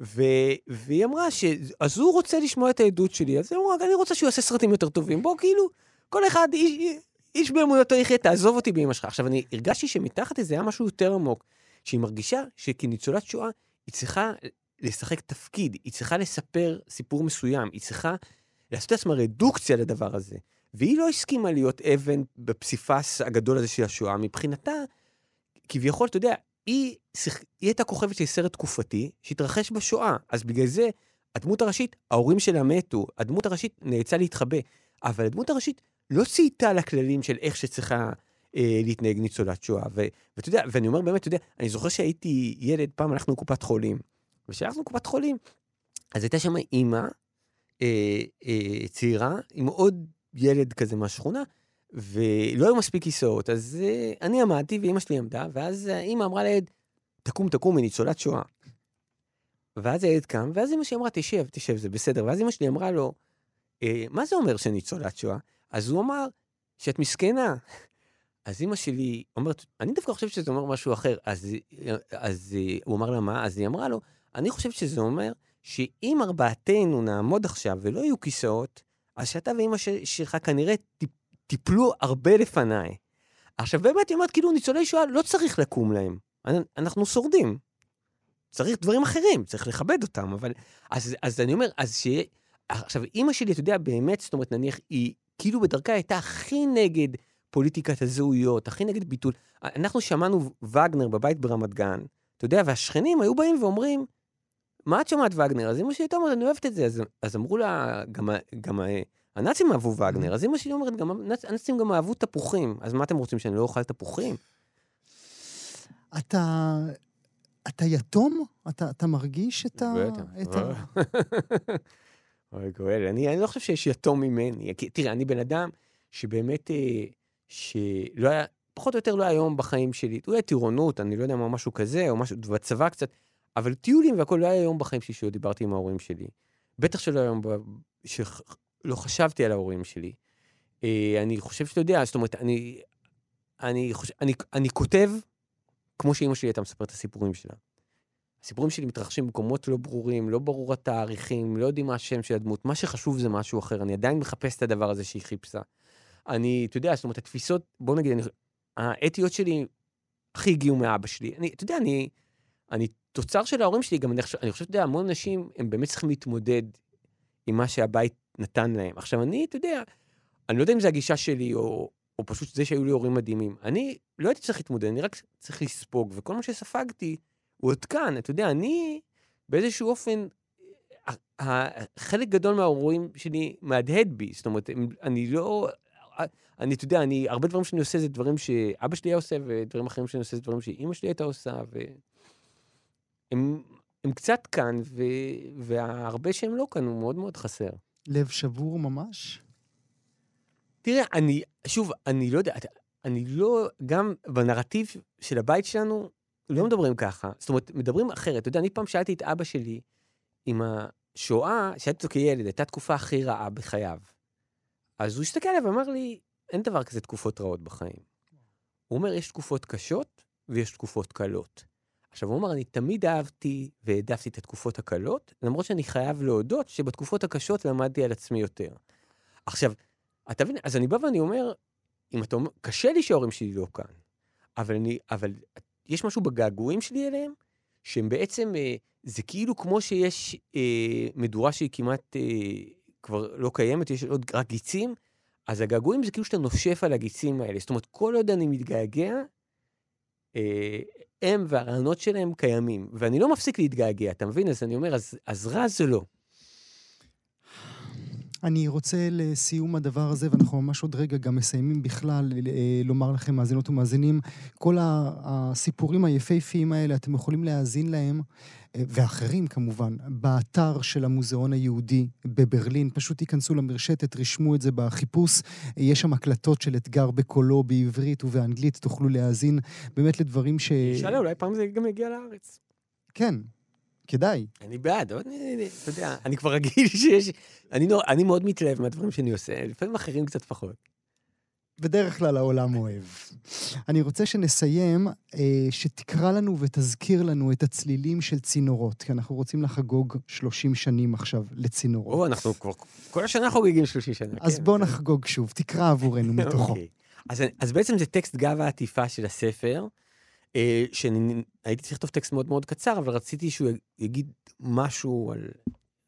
ו... והיא אמרה ש... אז הוא רוצה לשמוע את העדות שלי, אז היא אמרה, אני רוצה שהוא יעשה סרטים יותר טובים. בוא, כאילו, כל אחד, איש, איש באמונתו יחיה, תעזוב אותי באמא שלך. עכשיו, אני הרגשתי שמתחת לזה היה משהו יותר עמוק, שהיא מרגישה שכניצולת שואה, היא צריכה לשחק תפקיד, היא צריכה לספר סיפור מסוים, היא צריכה לעשות לעצמה רדוקציה לדבר הזה. והיא לא הסכימה להיות אבן בפסיפס הגדול הזה של השואה. מבחינתה, כביכול, אתה יודע, היא, היא הייתה כוכבת של סרט תקופתי שהתרחש בשואה. אז בגלל זה, הדמות הראשית, ההורים שלה מתו, הדמות הראשית נאלצה להתחבא. אבל הדמות הראשית לא צייתה לכללים של איך שצריכה אה, להתנהג ניצולת שואה. ו, ואתה יודע, ואני אומר באמת, אתה יודע, אני זוכר שהייתי ילד, פעם הלכנו לקופת חולים. וכשהלכנו לקופת חולים, אז הייתה שם אימא אה, אה, צעירה עם עוד ילד כזה מהשכונה, ולא היו מספיק כיסאות, אז uh, אני עמדתי ואימא שלי עמדה, ואז אימא אמרה לילד, תקום, תקום, היא ניצולת שואה. ואז הילד קם, ואז אימא שלי אמרה, תשב, תשב, זה בסדר. ואז אימא שלי אמרה לו, אה, מה זה אומר שניצולת שואה? אז הוא אמר, שאת מסכנה. אז אימא שלי אומרת, אני דווקא חושבת שזה אומר משהו אחר. אז, אז הוא אמר לה, מה? אז היא אמרה לו, אני חושבת שזה אומר שאם ארבעתנו נעמוד עכשיו ולא יהיו כיסאות, אז שאתה ואימא שלך כנראה טיפלו הרבה לפניי. עכשיו באמת היא אומרת, כאילו ניצולי שואה לא צריך לקום להם, אנחנו שורדים. צריך דברים אחרים, צריך לכבד אותם, אבל... אז, אז אני אומר, אז שיהיה... עכשיו, אימא שלי, אתה יודע, באמת, זאת אומרת, נניח, היא כאילו בדרכה הייתה הכי נגד פוליטיקת הזהויות, הכי נגד ביטול. אנחנו שמענו וגנר בבית ברמת גן, אתה יודע, והשכנים היו באים ואומרים, מה את שומעת וגנר? אז אמא שלי הייתה אומרת, אני אוהבת את זה. אז, אז אמרו לה, גם, גם הנאצים אהבו וגנר, אז אמא שלי אומרת, גם הנאצים גם אהבו תפוחים. אז מה אתם רוצים, שאני לא אוכל תפוחים? אתה... אתה יתום? אתה, אתה מרגיש את ה... את ה... אוי, גואל, אני, אני לא חושב שיש יתום ממני. תראה, אני בן אדם שבאמת, אה, שלא היה, פחות או יותר לא היה יום בחיים שלי, אולי טירונות, אני לא יודע מה, משהו כזה, או משהו, בצבא קצת. אבל טיולים והכל לא היה יום בחיים שלי שלא דיברתי עם ההורים שלי. בטח שלא היום שלא חשבתי על ההורים שלי. אה, אני חושב שאתה יודע, זאת אומרת, אני, אני, חושב, אני, אני כותב כמו שאימא שלי הייתה מספרת את הסיפורים שלה. הסיפורים שלי מתרחשים במקומות לא ברורים, לא ברור התאריכים, לא יודעים מה השם של הדמות, מה שחשוב זה משהו אחר, אני עדיין מחפש את הדבר הזה שהיא חיפשה. אני, אתה יודע, זאת אומרת, התפיסות, בוא נגיד, אני, האתיות שלי הכי הגיעו מאבא שלי. אני, אתה יודע, אני, אני תוצר של ההורים שלי, גם אני חושב, אני חושב, אתה יודע, המון אנשים, הם באמת צריכים להתמודד עם מה שהבית נתן להם. עכשיו, אני, אתה יודע, אני לא יודע אם זו הגישה שלי, או, או פשוט זה שהיו לי הורים מדהימים. אני לא הייתי צריך להתמודד, אני רק צריך לספוג, וכל מה שספגתי הוא עוד כאן. אתה יודע, אני באיזשהו אופן, חלק גדול מהאירועים שלי מהדהד בי, זאת אומרת, אני לא... אני, אתה יודע, אני, הרבה דברים שאני עושה זה דברים שאבא שלי היה עושה, ודברים אחרים שאני עושה זה דברים שאימא שלי הייתה עושה, והם הם קצת כאן, ו, והרבה שהם לא כאן, הוא מאוד מאוד חסר. לב שבור ממש? תראה, אני, שוב, אני לא יודע, אני לא, גם בנרטיב של הבית שלנו, לא מדברים ככה. זאת אומרת, מדברים אחרת. אתה יודע, אני פעם שאלתי את אבא שלי, עם השואה, שאלתי אותו כילד, הייתה תקופה הכי רעה בחייו. אז הוא הסתכל עליי ואמר לי, אין דבר כזה תקופות רעות בחיים. הוא אומר, יש תקופות קשות ויש תקופות קלות. עכשיו, הוא אמר, אני תמיד אהבתי והעדפתי את התקופות הקלות, למרות שאני חייב להודות שבתקופות הקשות למדתי על עצמי יותר. עכשיו, אתה מבין? אז אני בא ואני אומר, אם אתה אומר, קשה לי שההורים שלי לא כאן, אבל, אני, אבל יש משהו בגעגועים שלי אליהם, שהם בעצם, אה, זה כאילו כמו שיש אה, מדורה שהיא כמעט אה, כבר לא קיימת, יש עוד רק גיצים, אז הגעגועים זה כאילו שאתה נושף על הגיצים האלה. זאת אומרת, כל עוד אני מתגעגע, אה, הם והרעיונות שלהם קיימים, ואני לא מפסיק להתגעגע, אתה מבין? אז אני אומר, אז, אז רע זה לא. אני רוצה לסיום הדבר הזה, ואנחנו ממש עוד רגע גם מסיימים בכלל, אה, לומר לכם, מאזינות ומאזינים, כל הסיפורים היפהפיים האלה, אתם יכולים להאזין להם, אה, ואחרים כמובן, באתר של המוזיאון היהודי בברלין. פשוט תיכנסו למרשתת, רשמו את זה בחיפוש. יש שם הקלטות של אתגר בקולו בעברית ובאנגלית, תוכלו להאזין באמת לדברים ש... שאלה, אולי פעם זה גם יגיע לארץ. כן, כדאי. אני בעד, אבל אני, אני- אתה יודע, אני כבר רגיל שיש... אני, נור, אני מאוד מתלהב מהדברים שאני עושה, לפעמים אחרים קצת פחות. בדרך כלל העולם אוהב. אני רוצה שנסיים, אה, שתקרא לנו ותזכיר לנו את הצלילים של צינורות, כי אנחנו רוצים לחגוג 30 שנים עכשיו לצינורות. או, אנחנו כבר כל השנה חוגגים 30 שנה. אז כן, בוא זה- נחגוג שוב, תקרא עבורנו מתוכו. אוקיי. אז, אז בעצם זה טקסט גב העטיפה של הספר, אה, שאני הייתי צריך לכתוב טקסט מאוד מאוד קצר, אבל רציתי שהוא יגיד משהו על,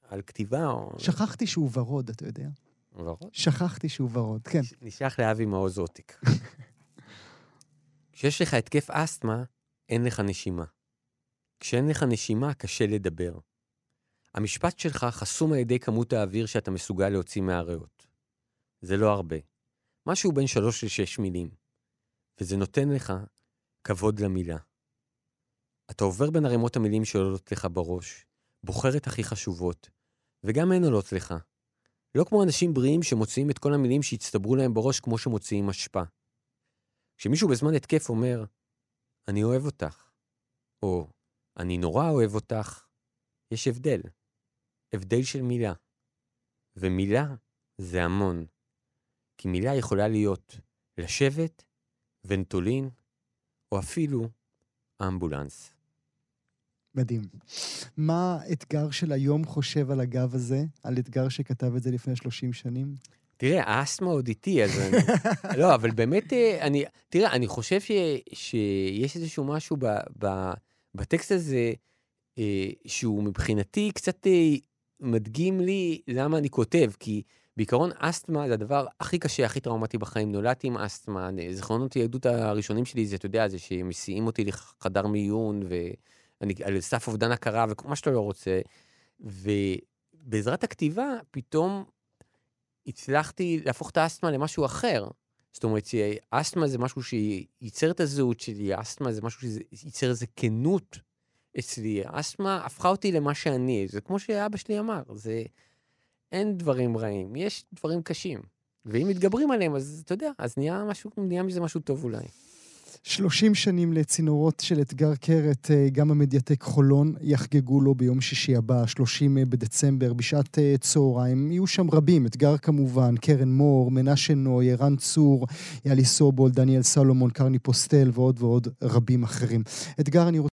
על כתיבה או... שכחתי שהוא ורוד, אתה יודע? ורוד. שכחתי שהוא ורוד, כן. נשלח לאבי מעוז עותק. כשיש לך התקף אסתמה, אין לך נשימה. כשאין לך נשימה, קשה לדבר. המשפט שלך חסום על ידי כמות האוויר שאתה מסוגל להוציא מהריאות. זה לא הרבה. משהו בין שלוש לשש מילים. וזה נותן לך כבוד למילה. אתה עובר בין ערימות המילים שעולות לך בראש, בוחר את הכי חשובות, וגם הן עולות לך. לא כמו אנשים בריאים שמוציאים את כל המילים שהצטברו להם בראש כמו שמוציאים אשפה. כשמישהו בזמן התקף אומר, אני אוהב אותך, או אני נורא אוהב אותך, יש הבדל. הבדל של מילה. ומילה זה המון. כי מילה יכולה להיות לשבת, ונטולין, או אפילו אמבולנס. מדהים. מה האתגר של היום חושב על הגב הזה, על אתגר שכתב את זה לפני 30 שנים? תראה, האסתמה עוד איתי, אז אני... לא, אבל באמת, אה, אני... תראה, אני חושב ש... שיש איזשהו משהו ב... ב... בטקסט הזה, אה, שהוא מבחינתי קצת אה, מדגים לי למה אני כותב, כי בעיקרון אסתמה זה הדבר הכי קשה, הכי טראומטי בחיים. נולדתי עם אסתמה, זיכרונות הילדות הראשונים שלי זה, אתה יודע, זה שמסיעים אותי לחדר מיון, ואני על סף אובדן הכרה, ומה שאתה לא רוצה. ובעזרת הכתיבה, פתאום הצלחתי להפוך את האסתמה למשהו אחר. זאת אומרת, שאסתמה זה משהו שייצר את הזהות שלי, אסתמה זה משהו שייצר איזה כנות אצלי. אסתמה הפכה אותי למה שאני, זה כמו שאבא שלי אמר, זה... אין דברים רעים, יש דברים קשים. ואם מתגברים עליהם, אז אתה יודע, אז נהיה, משהו, נהיה מזה משהו טוב אולי. 30 שנים לצינורות של אתגר קרת, אה, גם המדיאטק חולון יחגגו לו ביום שישי הבא, 30 בדצמבר, בשעת אה, צהריים. יהיו שם רבים, אתגר כמובן, קרן מור, מנשה נוי, ערן צור, יאלי סובול, דניאל סלומון, קרני פוסטל ועוד ועוד רבים אחרים. אתגר, אני רוצה...